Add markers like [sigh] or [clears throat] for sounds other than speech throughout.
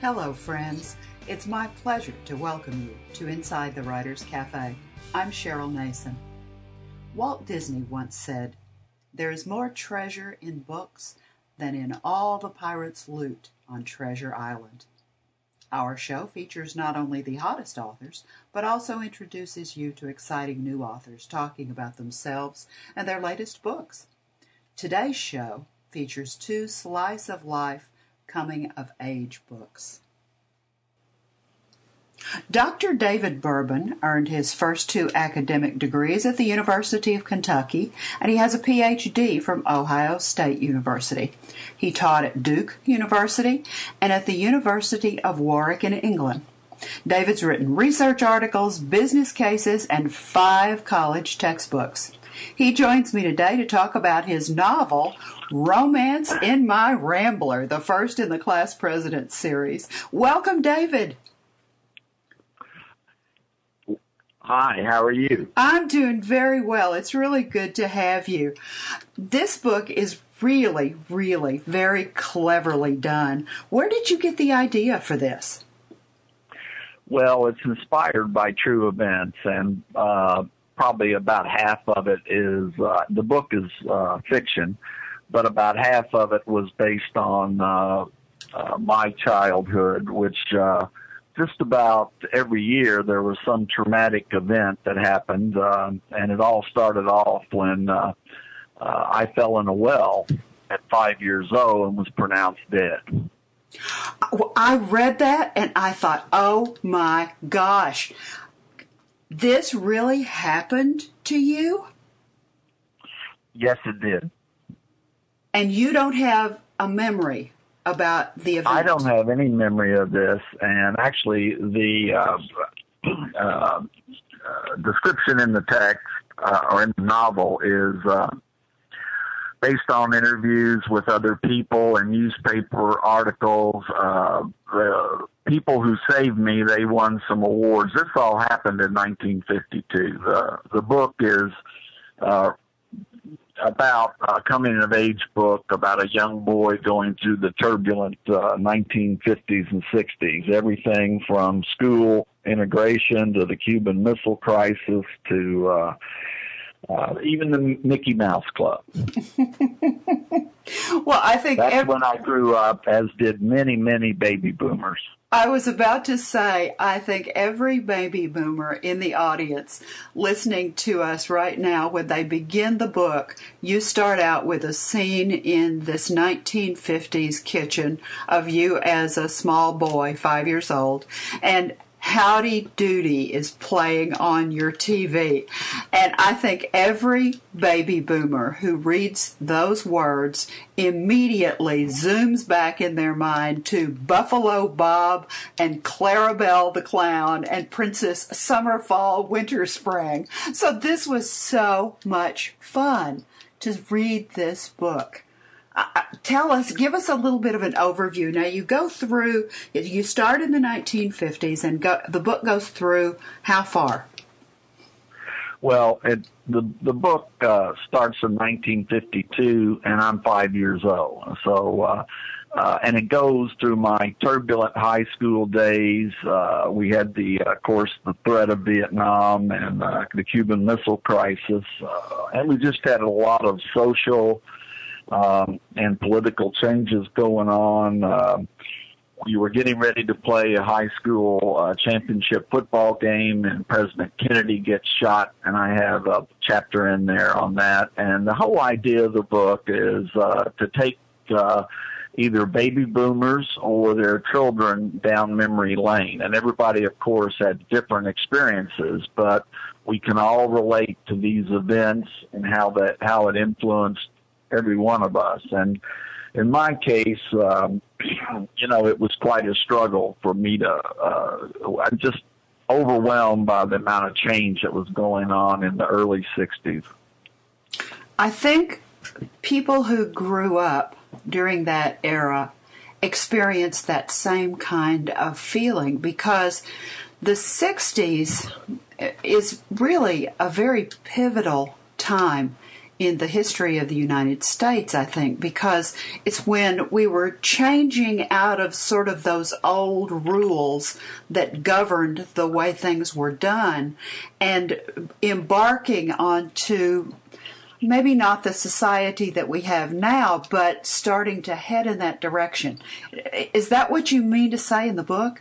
Hello, friends. It's my pleasure to welcome you to Inside the Writer's Cafe. I'm Cheryl Nason. Walt Disney once said, There is more treasure in books than in all the pirates' loot on Treasure Island. Our show features not only the hottest authors, but also introduces you to exciting new authors talking about themselves and their latest books. Today's show features two slice of life coming of age books. Dr. David Bourbon earned his first two academic degrees at the University of Kentucky, and he has a PhD from Ohio State University. He taught at Duke University and at the University of Warwick in England. David's written research articles, business cases, and five college textbooks. He joins me today to talk about his novel, Romance in My Rambler, the first in the Class President series. Welcome, David. Hi, how are you? I'm doing very well. It's really good to have you. This book is really, really very cleverly done. Where did you get the idea for this? Well, it's inspired by true events, and uh, probably about half of it is uh, the book is uh, fiction, but about half of it was based on uh, uh, my childhood, which uh, just about every year there was some traumatic event that happened, uh, and it all started off when uh, uh, I fell in a well at five years old and was pronounced dead. I read that and I thought, oh my gosh, this really happened to you? Yes, it did. And you don't have a memory about the event? I don't have any memory of this, and actually, the uh, [clears throat] uh, uh, description in the text uh, or in the novel is uh, based on interviews with other people and newspaper articles. Uh, the people who saved me, they won some awards. This all happened in 1952. The the book is uh, about a coming of age book about a young boy going through the turbulent uh, 1950s and 60s. Everything from school integration to the Cuban Missile Crisis to uh, uh, even the Mickey Mouse Club. [laughs] well, I think that's when I grew up, as did many, many baby boomers. I was about to say, I think every baby boomer in the audience listening to us right now, when they begin the book, you start out with a scene in this 1950s kitchen of you as a small boy, five years old, and Howdy Doody is playing on your TV. And I think every baby boomer who reads those words immediately zooms back in their mind to Buffalo Bob and Clarabelle the Clown and Princess Summer, Fall, Winter, Spring. So this was so much fun to read this book. Uh, tell us, give us a little bit of an overview. Now, you go through, you start in the 1950s, and go, the book goes through how far? Well, it, the the book uh, starts in 1952, and I'm five years old. So, uh, uh, and it goes through my turbulent high school days. Uh, we had the, uh, of course, the threat of Vietnam and uh, the Cuban Missile Crisis, uh, and we just had a lot of social um, and political changes going on. Uh, you were getting ready to play a high school uh, championship football game, and President Kennedy gets shot, and I have a chapter in there on that. And the whole idea of the book is uh, to take uh, either baby boomers or their children down memory lane. And everybody, of course, had different experiences, but we can all relate to these events and how that how it influenced every one of us. And in my case, um, [clears throat] you know, it was quite a struggle for me to. Uh, I'm just overwhelmed by the amount of change that was going on in the early '60s. I think people who grew up during that era experienced that same kind of feeling because the 60s is really a very pivotal time in the history of the United States, I think, because it's when we were changing out of sort of those old rules that governed the way things were done and embarking onto maybe not the society that we have now, but starting to head in that direction. Is that what you mean to say in the book?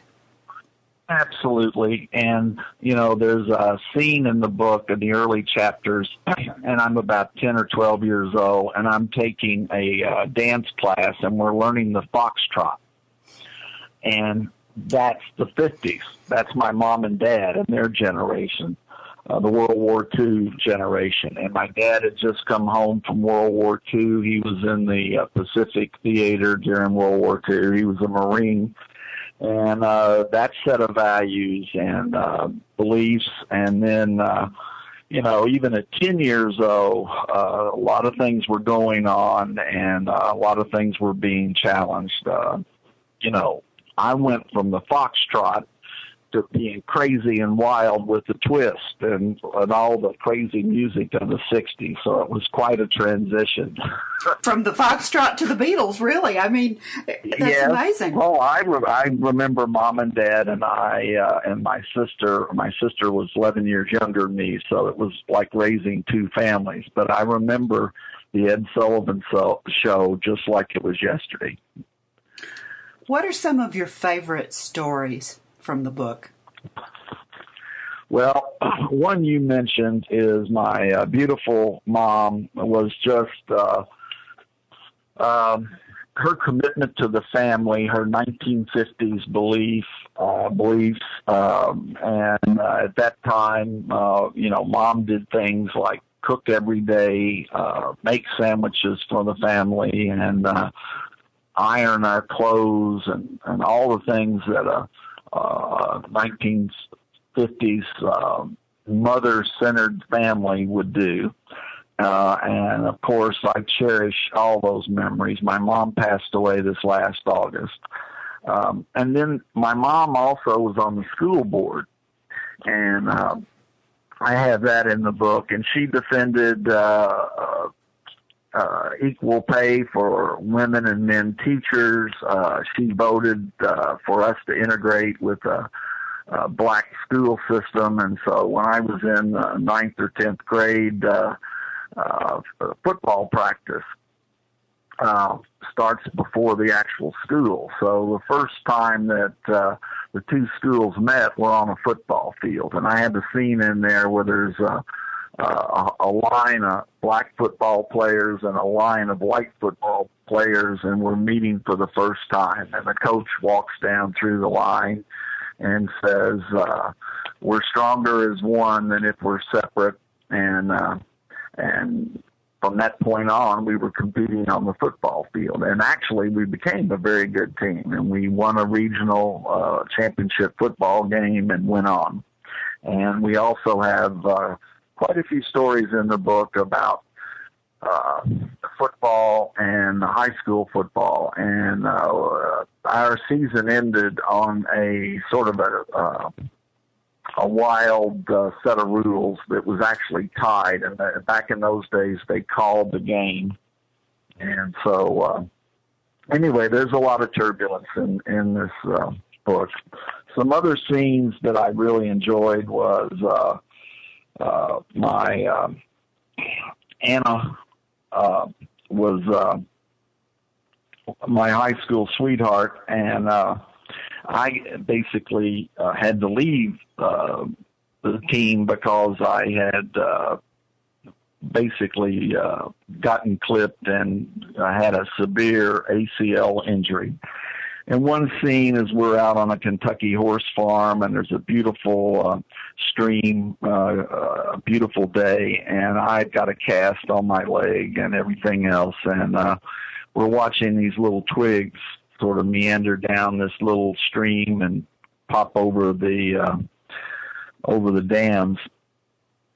Absolutely. And, you know, there's a scene in the book in the early chapters, [clears throat] and I'm about 10 or 12 years old, and I'm taking a uh, dance class, and we're learning the foxtrot. And that's the 50s. That's my mom and dad and their generation, uh, the World War II generation. And my dad had just come home from World War II. He was in the uh, Pacific Theater during World War II. He was a Marine and uh, that set of values and uh, beliefs, and then uh, you know even at ten years old, uh, a lot of things were going on, and uh, a lot of things were being challenged. Uh, you know, I went from the foxtrot to being crazy and wild with the twist and, and all the crazy music of the 60s. So it was quite a transition. [laughs] From the Foxtrot to the Beatles, really. I mean, that's yes. amazing. Oh, I, re- I remember mom and dad and I uh, and my sister. My sister was 11 years younger than me, so it was like raising two families. But I remember the Ed Sullivan so- show just like it was yesterday. What are some of your favorite stories? From the book? Well, [clears throat] one you mentioned is my uh, beautiful mom was just uh, um, her commitment to the family, her 1950s belief uh, beliefs, um, and uh, at that time, uh, you know, mom did things like cook every day, uh, make sandwiches for the family, and uh, iron our clothes, and and all the things that a uh, 1950s uh, mother-centered family would do. Uh, and of course, I cherish all those memories. My mom passed away this last August. Um, and then my mom also was on the school board. And uh, I have that in the book. And she defended uh, uh, equal pay for women and men teachers. Uh, she voted uh, for us to integrate with a, a black school system, and so when I was in uh, ninth or tenth grade, uh, uh, football practice uh, starts before the actual school. So the first time that uh, the two schools met were on a football field, and I had the scene in there where there's uh, uh, a line of black football players and a line of white football players, and we're meeting for the first time. And the coach walks down through the line and says, uh, "We're stronger as one than if we're separate." And uh, and from that point on, we were competing on the football field, and actually, we became a very good team, and we won a regional uh, championship football game and went on. And we also have uh, quite a few stories in the book about uh, football and high school football, and uh, our season ended on a sort of a uh, a wild uh, set of rules that was actually tied. And uh, back in those days, they called the game, and so uh, anyway, there's a lot of turbulence in in this uh, book. Some other scenes that I really enjoyed was. Uh, uh, my um, Anna uh, was uh, my high school sweetheart, and uh, I basically uh, had to leave uh, the team because I had uh, basically uh, gotten clipped and I had a severe ACL injury. And one scene is we're out on a Kentucky horse farm, and there's a beautiful uh, stream, uh, a beautiful day, and I've got a cast on my leg and everything else, and uh, we're watching these little twigs sort of meander down this little stream and pop over the uh, over the dams,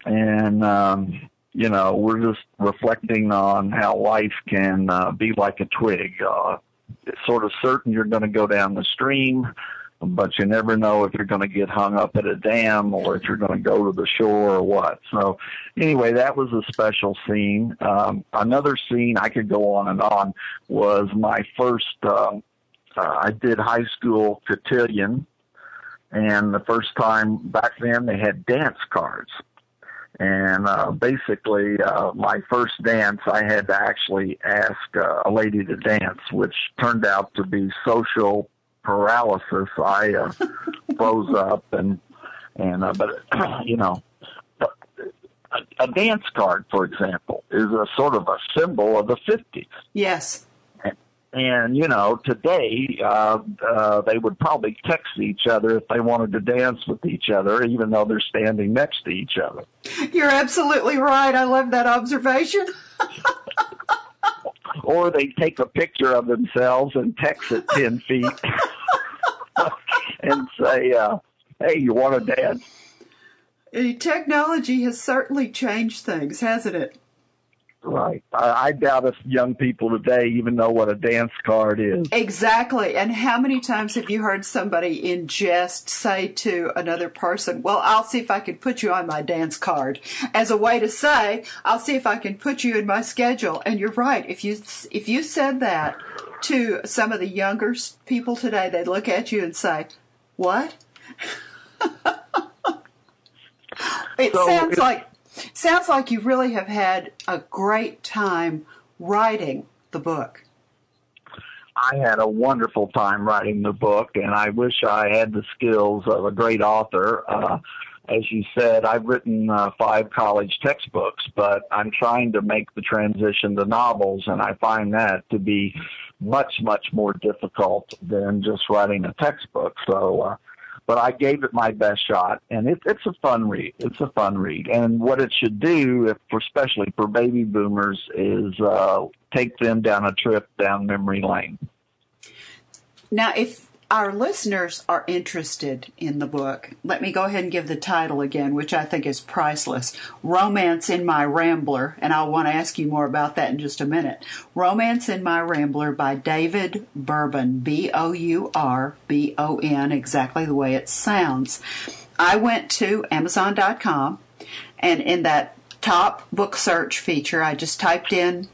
and um, you know we're just reflecting on how life can uh, be like a twig. Uh, it's sort of certain you're going to go down the stream, but you never know if you're going to get hung up at a dam or if you're going to go to the shore or what. So anyway, that was a special scene. Um, another scene I could go on and on was my first, uh, uh, I did high school cotillion and the first time back then they had dance cards. And uh, basically, uh, my first dance, I had to actually ask uh, a lady to dance, which turned out to be social paralysis. I uh, [laughs] froze up, and and uh, but [clears throat] you know, a, a dance card, for example, is a sort of a symbol of the fifties. Yes. And you know, today uh, uh, they would probably text each other if they wanted to dance with each other, even though they're standing next to each other. You're absolutely right. I love that observation. [laughs] or they take a picture of themselves and text it ten feet [laughs] and say, uh, "Hey, you want to dance?" Technology has certainly changed things, hasn't it? Right. I, I doubt if young people today even know what a dance card is. Exactly. And how many times have you heard somebody in jest say to another person, Well, I'll see if I can put you on my dance card, as a way to say, I'll see if I can put you in my schedule. And you're right. If you, if you said that to some of the younger people today, they'd look at you and say, What? [laughs] it so sounds like Sounds like you really have had a great time writing the book. I had a wonderful time writing the book, and I wish I had the skills of a great author. Uh, as you said, I've written uh, five college textbooks, but I'm trying to make the transition to novels, and I find that to be much, much more difficult than just writing a textbook. So, uh, but I gave it my best shot, and it, it's a fun read. It's a fun read, and what it should do, if, especially for baby boomers, is uh, take them down a trip down memory lane. Now, if our listeners are interested in the book, let me go ahead and give the title again, which I think is priceless Romance in My Rambler. And I'll want to ask you more about that in just a minute. Romance in My Rambler by David Bourbon, B O U R B O N, exactly the way it sounds. I went to Amazon.com and in that top book search feature, I just typed in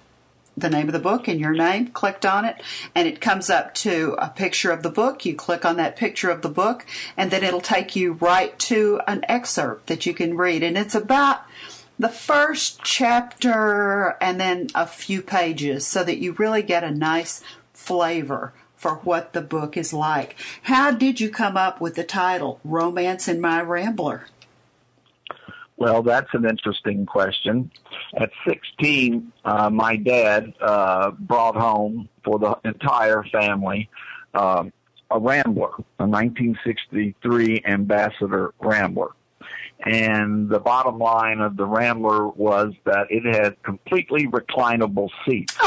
the name of the book and your name, clicked on it, and it comes up to a picture of the book. You click on that picture of the book, and then it'll take you right to an excerpt that you can read. And it's about the first chapter and then a few pages so that you really get a nice flavor for what the book is like. How did you come up with the title, Romance in My Rambler? Well, that's an interesting question. At 16, uh, my dad uh, brought home for the entire family um, a Rambler, a 1963 Ambassador Rambler. And the bottom line of the Rambler was that it had completely reclinable seats. [laughs]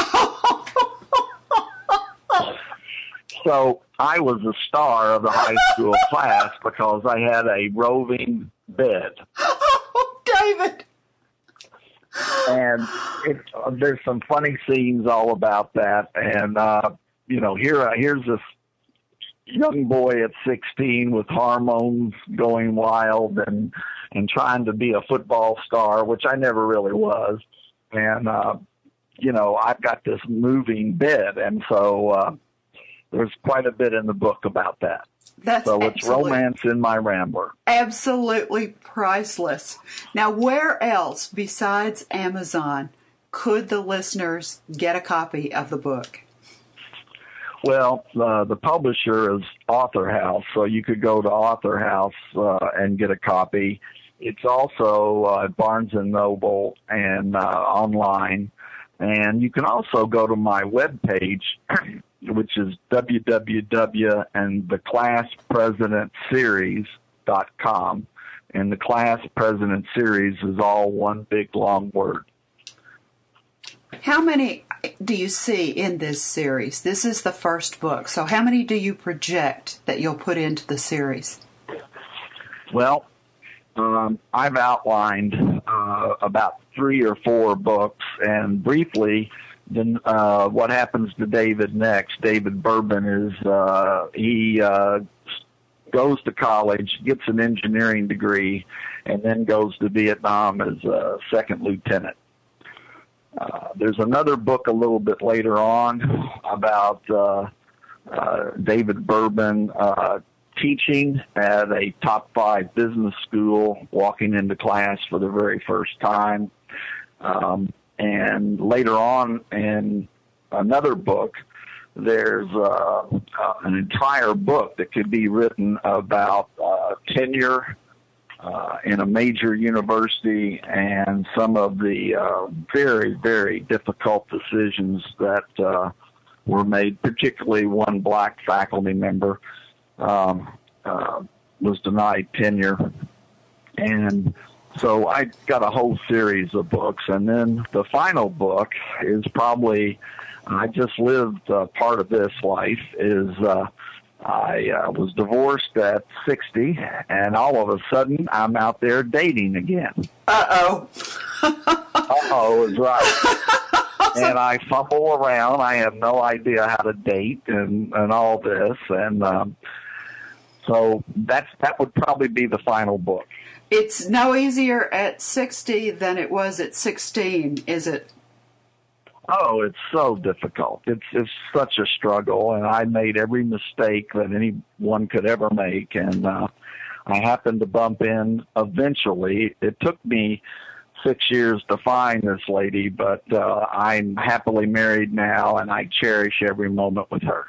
so I was the star of the high school class because I had a roving bed. [laughs] David. And it, uh, there's some funny scenes all about that. And uh, you know, here uh, here's this young boy at 16 with hormones going wild and and trying to be a football star, which I never really was. And uh, you know, I've got this moving bed, and so uh, there's quite a bit in the book about that. That's so it's romance in my Rambler. Absolutely priceless. Now, where else besides Amazon could the listeners get a copy of the book? Well, uh, the publisher is Author House, so you could go to Author House uh, and get a copy. It's also uh, at Barnes and Noble and uh, online, and you can also go to my webpage [clears throat] which is www and the class president series.com. And the class president series is all one big long word. How many do you see in this series? This is the first book. So, how many do you project that you'll put into the series? Well, um, I've outlined uh, about three or four books, and briefly, then uh, what happens to David next? David Bourbon is uh, he uh, goes to college, gets an engineering degree, and then goes to Vietnam as a second lieutenant. Uh, there's another book a little bit later on about uh, uh, David Bourbon uh, teaching at a top five business school, walking into class for the very first time. Um, and later on in another book, there's uh, uh, an entire book that could be written about uh, tenure uh, in a major university and some of the uh, very, very difficult decisions that uh, were made, particularly one black faculty member um, was denied tenure. And so I got a whole series of books. And then the final book is probably, I just lived uh, part of this life, is uh, I uh, was divorced at 60, and all of a sudden I'm out there dating again. Uh oh. uh oh is right. [laughs] and I fumble around. I have no idea how to date and and all this, and um, so that's that would probably be the final book. It's no easier at 60 than it was at 16, is it? Oh, it's so difficult. It's it's such a struggle, and I made every mistake that anyone could ever make, and uh, I happened to bump in eventually. It took me six years to find this lady, but uh, I'm happily married now, and I cherish every moment with her.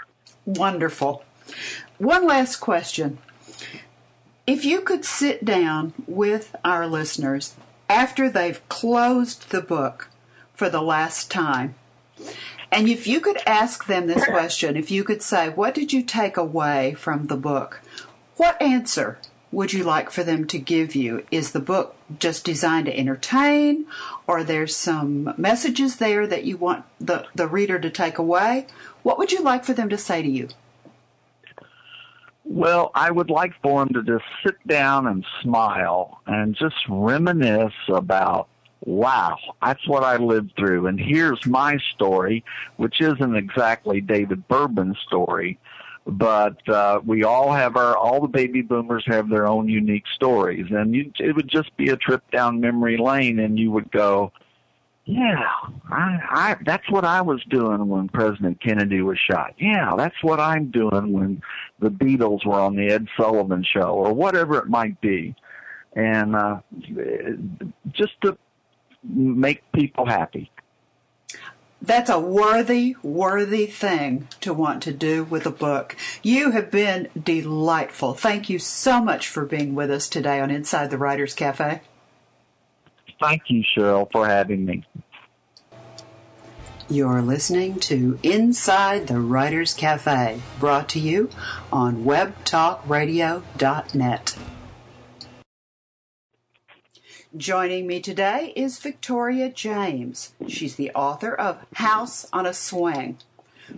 Wonderful. One last question. If you could sit down with our listeners after they've closed the book for the last time, and if you could ask them this question, if you could say, What did you take away from the book? What answer would you like for them to give you? Is the book just designed to entertain, or there's some messages there that you want the, the reader to take away? What would you like for them to say to you? Well, I would like for them to just sit down and smile and just reminisce about, wow, that's what I lived through. And here's my story, which isn't exactly David Bourbon's story, but uh, we all have our, all the baby boomers have their own unique stories. And you, it would just be a trip down memory lane and you would go, yeah, I, I, that's what I was doing when President Kennedy was shot. Yeah, that's what I'm doing when the Beatles were on the Ed Sullivan show or whatever it might be. And, uh, just to make people happy. That's a worthy, worthy thing to want to do with a book. You have been delightful. Thank you so much for being with us today on Inside the Writers Cafe. Thank you, Cheryl, for having me. You're listening to Inside the Writers Cafe, brought to you on webtalkradio.net. Joining me today is Victoria James. She's the author of House on a Swing.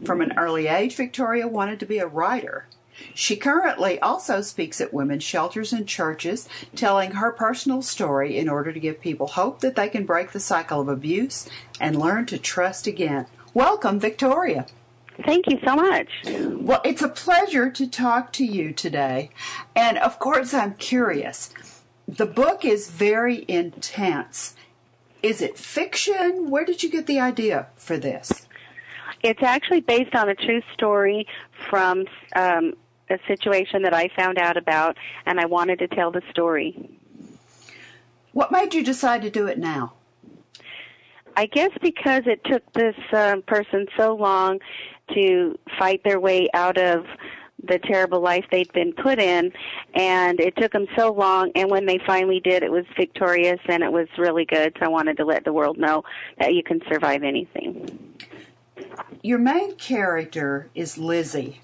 From an early age, Victoria wanted to be a writer. She currently also speaks at women's shelters and churches, telling her personal story in order to give people hope that they can break the cycle of abuse and learn to trust again. Welcome, Victoria. Thank you so much. Well, it's a pleasure to talk to you today. And of course, I'm curious. The book is very intense. Is it fiction? Where did you get the idea for this? It's actually based on a true story from um, a situation that I found out about, and I wanted to tell the story. What made you decide to do it now? I guess because it took this uh, person so long to fight their way out of the terrible life they'd been put in and it took them so long and when they finally did it was victorious and it was really good so i wanted to let the world know that you can survive anything your main character is lizzie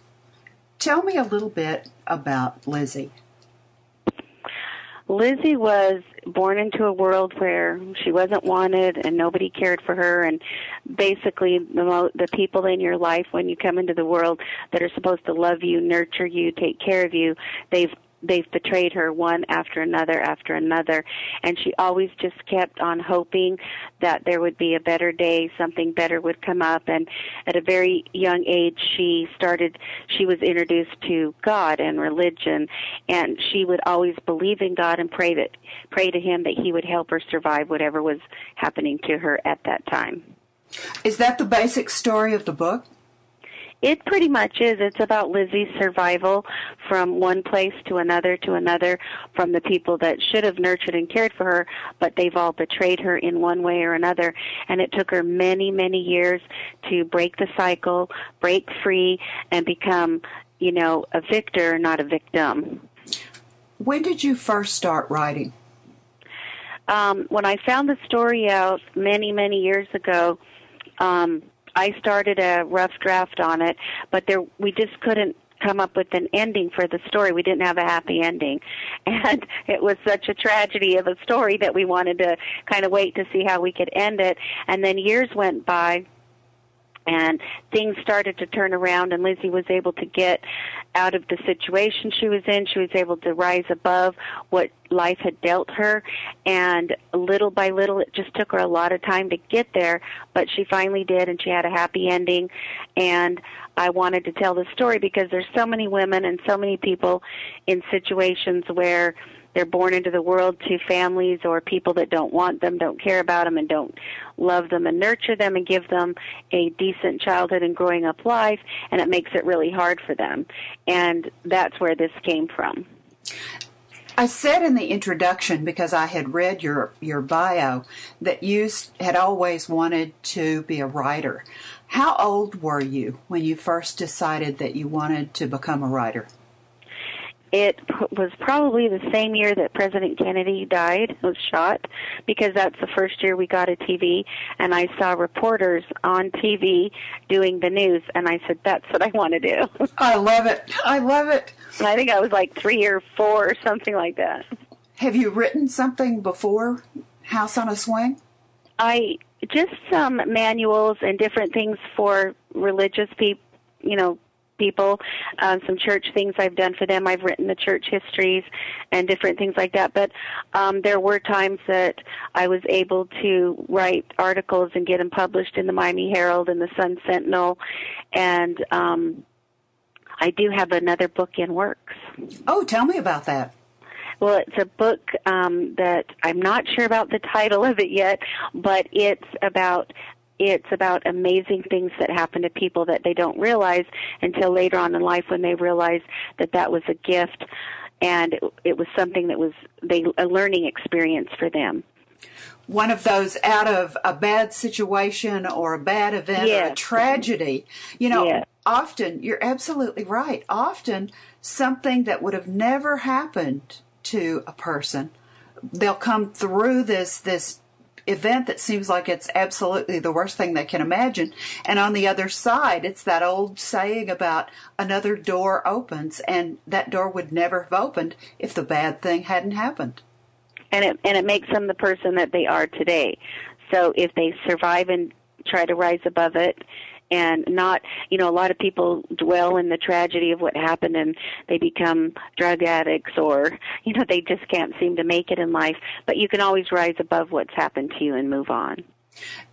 Tell me a little bit about Lizzie. Lizzie was born into a world where she wasn't wanted and nobody cared for her and basically the mo- the people in your life when you come into the world that are supposed to love you, nurture you, take care of you, they've they've betrayed her one after another after another. And she always just kept on hoping that there would be a better day something better would come up. And at a very young age she started she was introduced to god and religion. And she would always believe in god and pray that pray to him that he would help her survive whatever was happening to her at that time. Is that the basic story of the book it pretty much is. It's about Lizzie's survival from one place to another to another from the people that should have nurtured and cared for her, but they've all betrayed her in one way or another. And it took her many, many years to break the cycle, break free, and become, you know, a victor, not a victim. When did you first start writing? Um, when I found the story out many, many years ago, um, I started a rough draft on it, but there we just couldn't come up with an ending for the story. We didn't have a happy ending. [laughs] And it was such a tragedy of a story that we wanted to kind of wait to see how we could end it. And then years went by and things started to turn around and Lizzie was able to get out of the situation she was in. She was able to rise above what life had dealt her and little by little it just took her a lot of time to get there, but she finally did and she had a happy ending and I wanted to tell the story because there's so many women and so many people in situations where they're born into the world to families or people that don't want them, don't care about them, and don't love them and nurture them and give them a decent childhood and growing up life, and it makes it really hard for them. And that's where this came from. I said in the introduction because I had read your your bio that you had always wanted to be a writer. How old were you when you first decided that you wanted to become a writer? It was probably the same year that President Kennedy died, was shot, because that's the first year we got a TV, and I saw reporters on TV doing the news, and I said, that's what I want to do. [laughs] I love it. I love it. I think I was like three or four or something like that. Have you written something before House on a Swing? I just some manuals and different things for religious people, you know, people, um, some church things I've done for them. I've written the church histories and different things like that. But um, there were times that I was able to write articles and get them published in the Miami Herald and the Sun Sentinel, and um, I do have another book in works. Oh, tell me about that. Well, it's a book um, that I'm not sure about the title of it yet, but it's about it's about amazing things that happen to people that they don't realize until later on in life when they realize that that was a gift and it, it was something that was they a learning experience for them one of those out of a bad situation or a bad event yes. or a tragedy. You know, yes. often, you're absolutely right. Often, something that would have never happened to a person, they'll come through this, this event that seems like it's absolutely the worst thing they can imagine. And on the other side, it's that old saying about another door opens, and that door would never have opened if the bad thing hadn't happened. And it and it makes them the person that they are today. So if they survive and try to rise above it and not you know a lot of people dwell in the tragedy of what happened and they become drug addicts or [laughs] you know they just can't seem to make it in life but you can always rise above what's happened to you and move on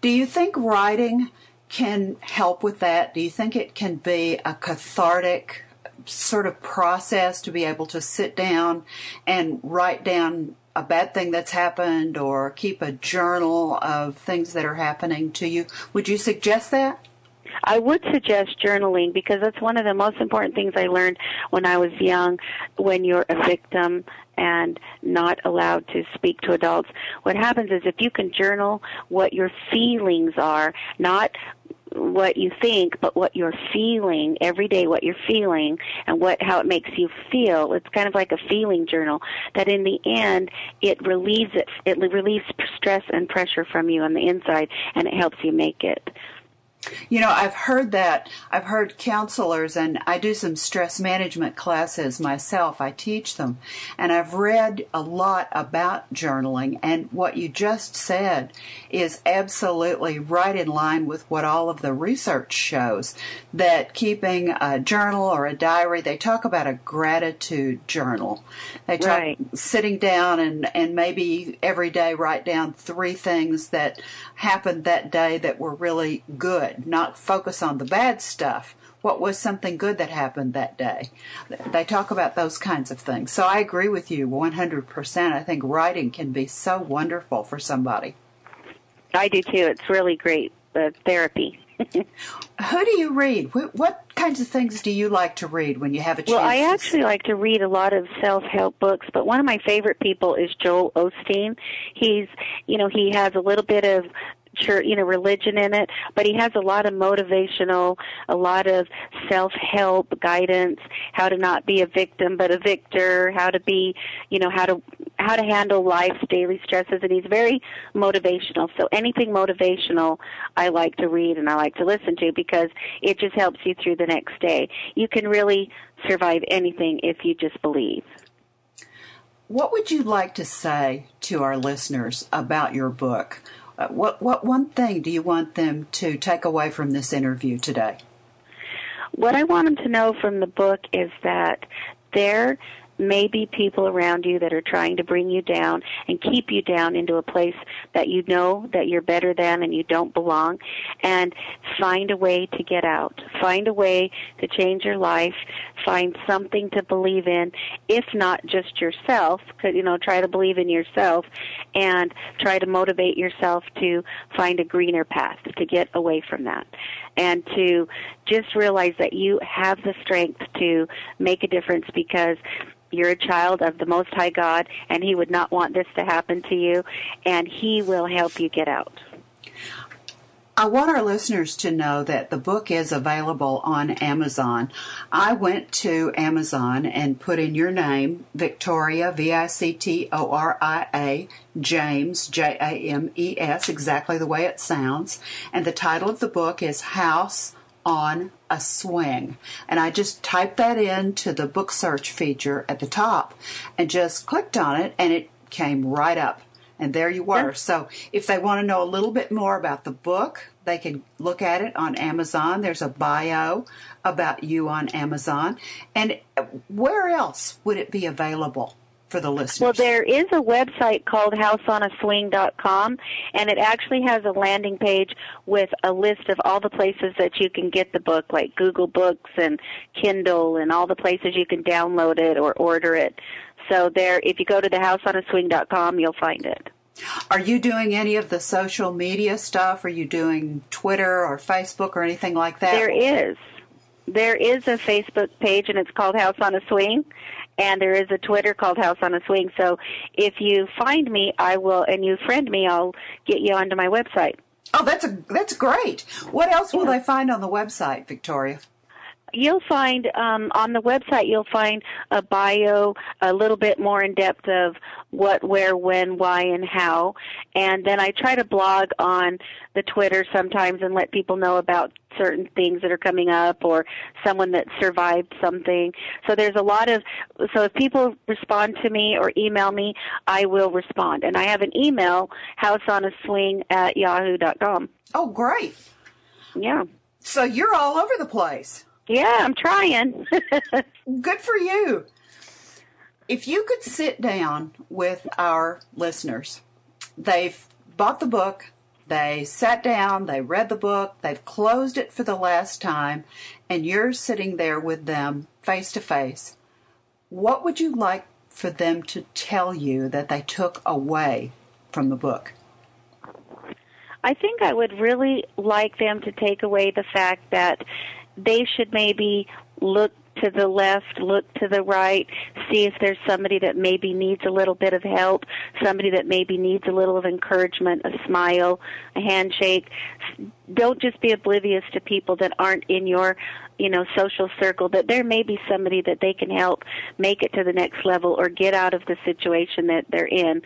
do you think writing can help with that do you think it can be a cathartic sort of process to be able to sit down and write down a bad thing that's happened or keep a journal of things that are happening to you. Would you suggest that? I would suggest journaling because that's one of the most important things I learned when I was young. When you're a victim and not allowed to speak to adults, what happens is if you can journal what your feelings are, not what you think, but what you're feeling every day, what you're feeling and what how it makes you feel. It's kind of like a feeling journal that in the end it relieves it it relieves stress and pressure from you on the inside and it helps you make it You know, I've heard that. I've heard counselors, and I do some stress management classes myself. I teach them. And I've read a lot about journaling. And what you just said is absolutely right in line with what all of the research shows that keeping a journal or a diary, they talk about a gratitude journal. They talk Right. sitting down and, and maybe every day write down three things that happened that day that were really good, not focus on the bad stuff. What was something good that happened that day? They talk about those kinds of things. So I agree with you 100%. I think writing can be so wonderful for somebody. I do too. It's really great uh, therapy. [laughs] Who do you read? What, what kinds of things do you like to read when you have a chance? Well, I actually like to read a lot of self-help books, but one of my favorite people is Joel Osteen. He's, you know, he has a little bit of church, you know, religion in it, but he has a lot of motivational, a lot of self-help guidance, how to not be a victim but a victor, how to be, you know, how to how to handle life's daily stresses and he's very motivational. So anything motivational I like to read and I like to listen to because it just helps you through the next day. You can really survive anything if you just believe. What would you like to say to our listeners about your book? Uh, what what one thing do you want them to take away from this interview today? What I want them to know from the book is that there may be people around you that are trying to bring you down and keep you down into a place that you know that you're better than and you don't belong. And find a way to get out. Find a way to change your life. Find something to believe in if not just yourself you know try to believe in yourself and try to motivate yourself to find a greener path to get away from that and to just realize that you have the strength to make a difference because you're a child of the Most High God, and He would not want this to happen to you, and He will help you get out. I want our listeners to know that the book is available on Amazon. I went to Amazon and put in your name, Victoria, V I C T O R I A, James, J A M E S, exactly the way it sounds. And the title of the book is House on a Swing. And I just typed that into the book search feature at the top and just clicked on it, and it came right up. And there you were. So if they want to know a little bit more about the book, they can look at it on Amazon. There's a bio about you on Amazon. And uh, where else would it be available for the listeners? Well, there is a website called houseonaswing.com, and it actually has a landing page with a list of all the places that you can get the book, like Google Books and Kindle, and all the places you can download it or order it. So there, if you go to the houseonaswing.com, you'll find it. Are you doing any of the social media stuff? Are you doing Twitter or Facebook or anything like that? There is. There is a Facebook page, and it's called House on a Swing, and there is a Twitter called House on a Swing. So if you find me, I will, and you friend me, I'll get you onto my website. Oh, that's a that's great. What else will they find on the website, Victoria? You'll find um, on the website you'll find a bio, a little bit more in depth of what, where, when, why, and how. And then I try to blog on the Twitter sometimes and let people know about certain things that are coming up or someone that survived something. So there's a lot of so if people respond to me or email me, I will respond. And I have an email, houseonaswing at yahoo.com. Oh, great. Yeah. So you're all over the place. Yeah, I'm trying. [laughs] Good for you. If you could sit down with our listeners, they've bought the book, they sat down, they read the book, they've closed it for the last time, and you're sitting there with them face to face. What would you like for them to tell you that they took away from the book? I think I would really like them to take away the fact that they should maybe look to the left, look to the right, see if there's somebody that maybe needs a little bit of help, somebody that maybe needs a little of encouragement, a smile, a handshake. Don't just be oblivious to people that aren't in your you know social circle that there may be somebody that they can help make it to the next level or get out of the situation that they're in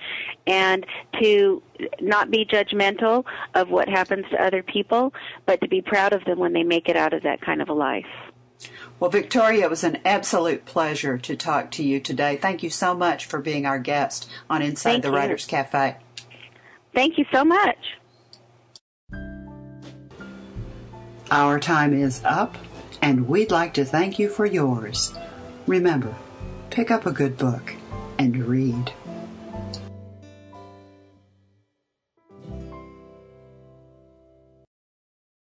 and to not be judgmental of what happens to other people but to be proud of them when they make it out of that kind of a life well, Victoria, it was an absolute pleasure to talk to you today. Thank you so much for being our guest on Inside Thank the you. Writers Cafe. Thank you so much. Our time is up, and we'd like to thank you for yours. Remember, pick up a good book and read.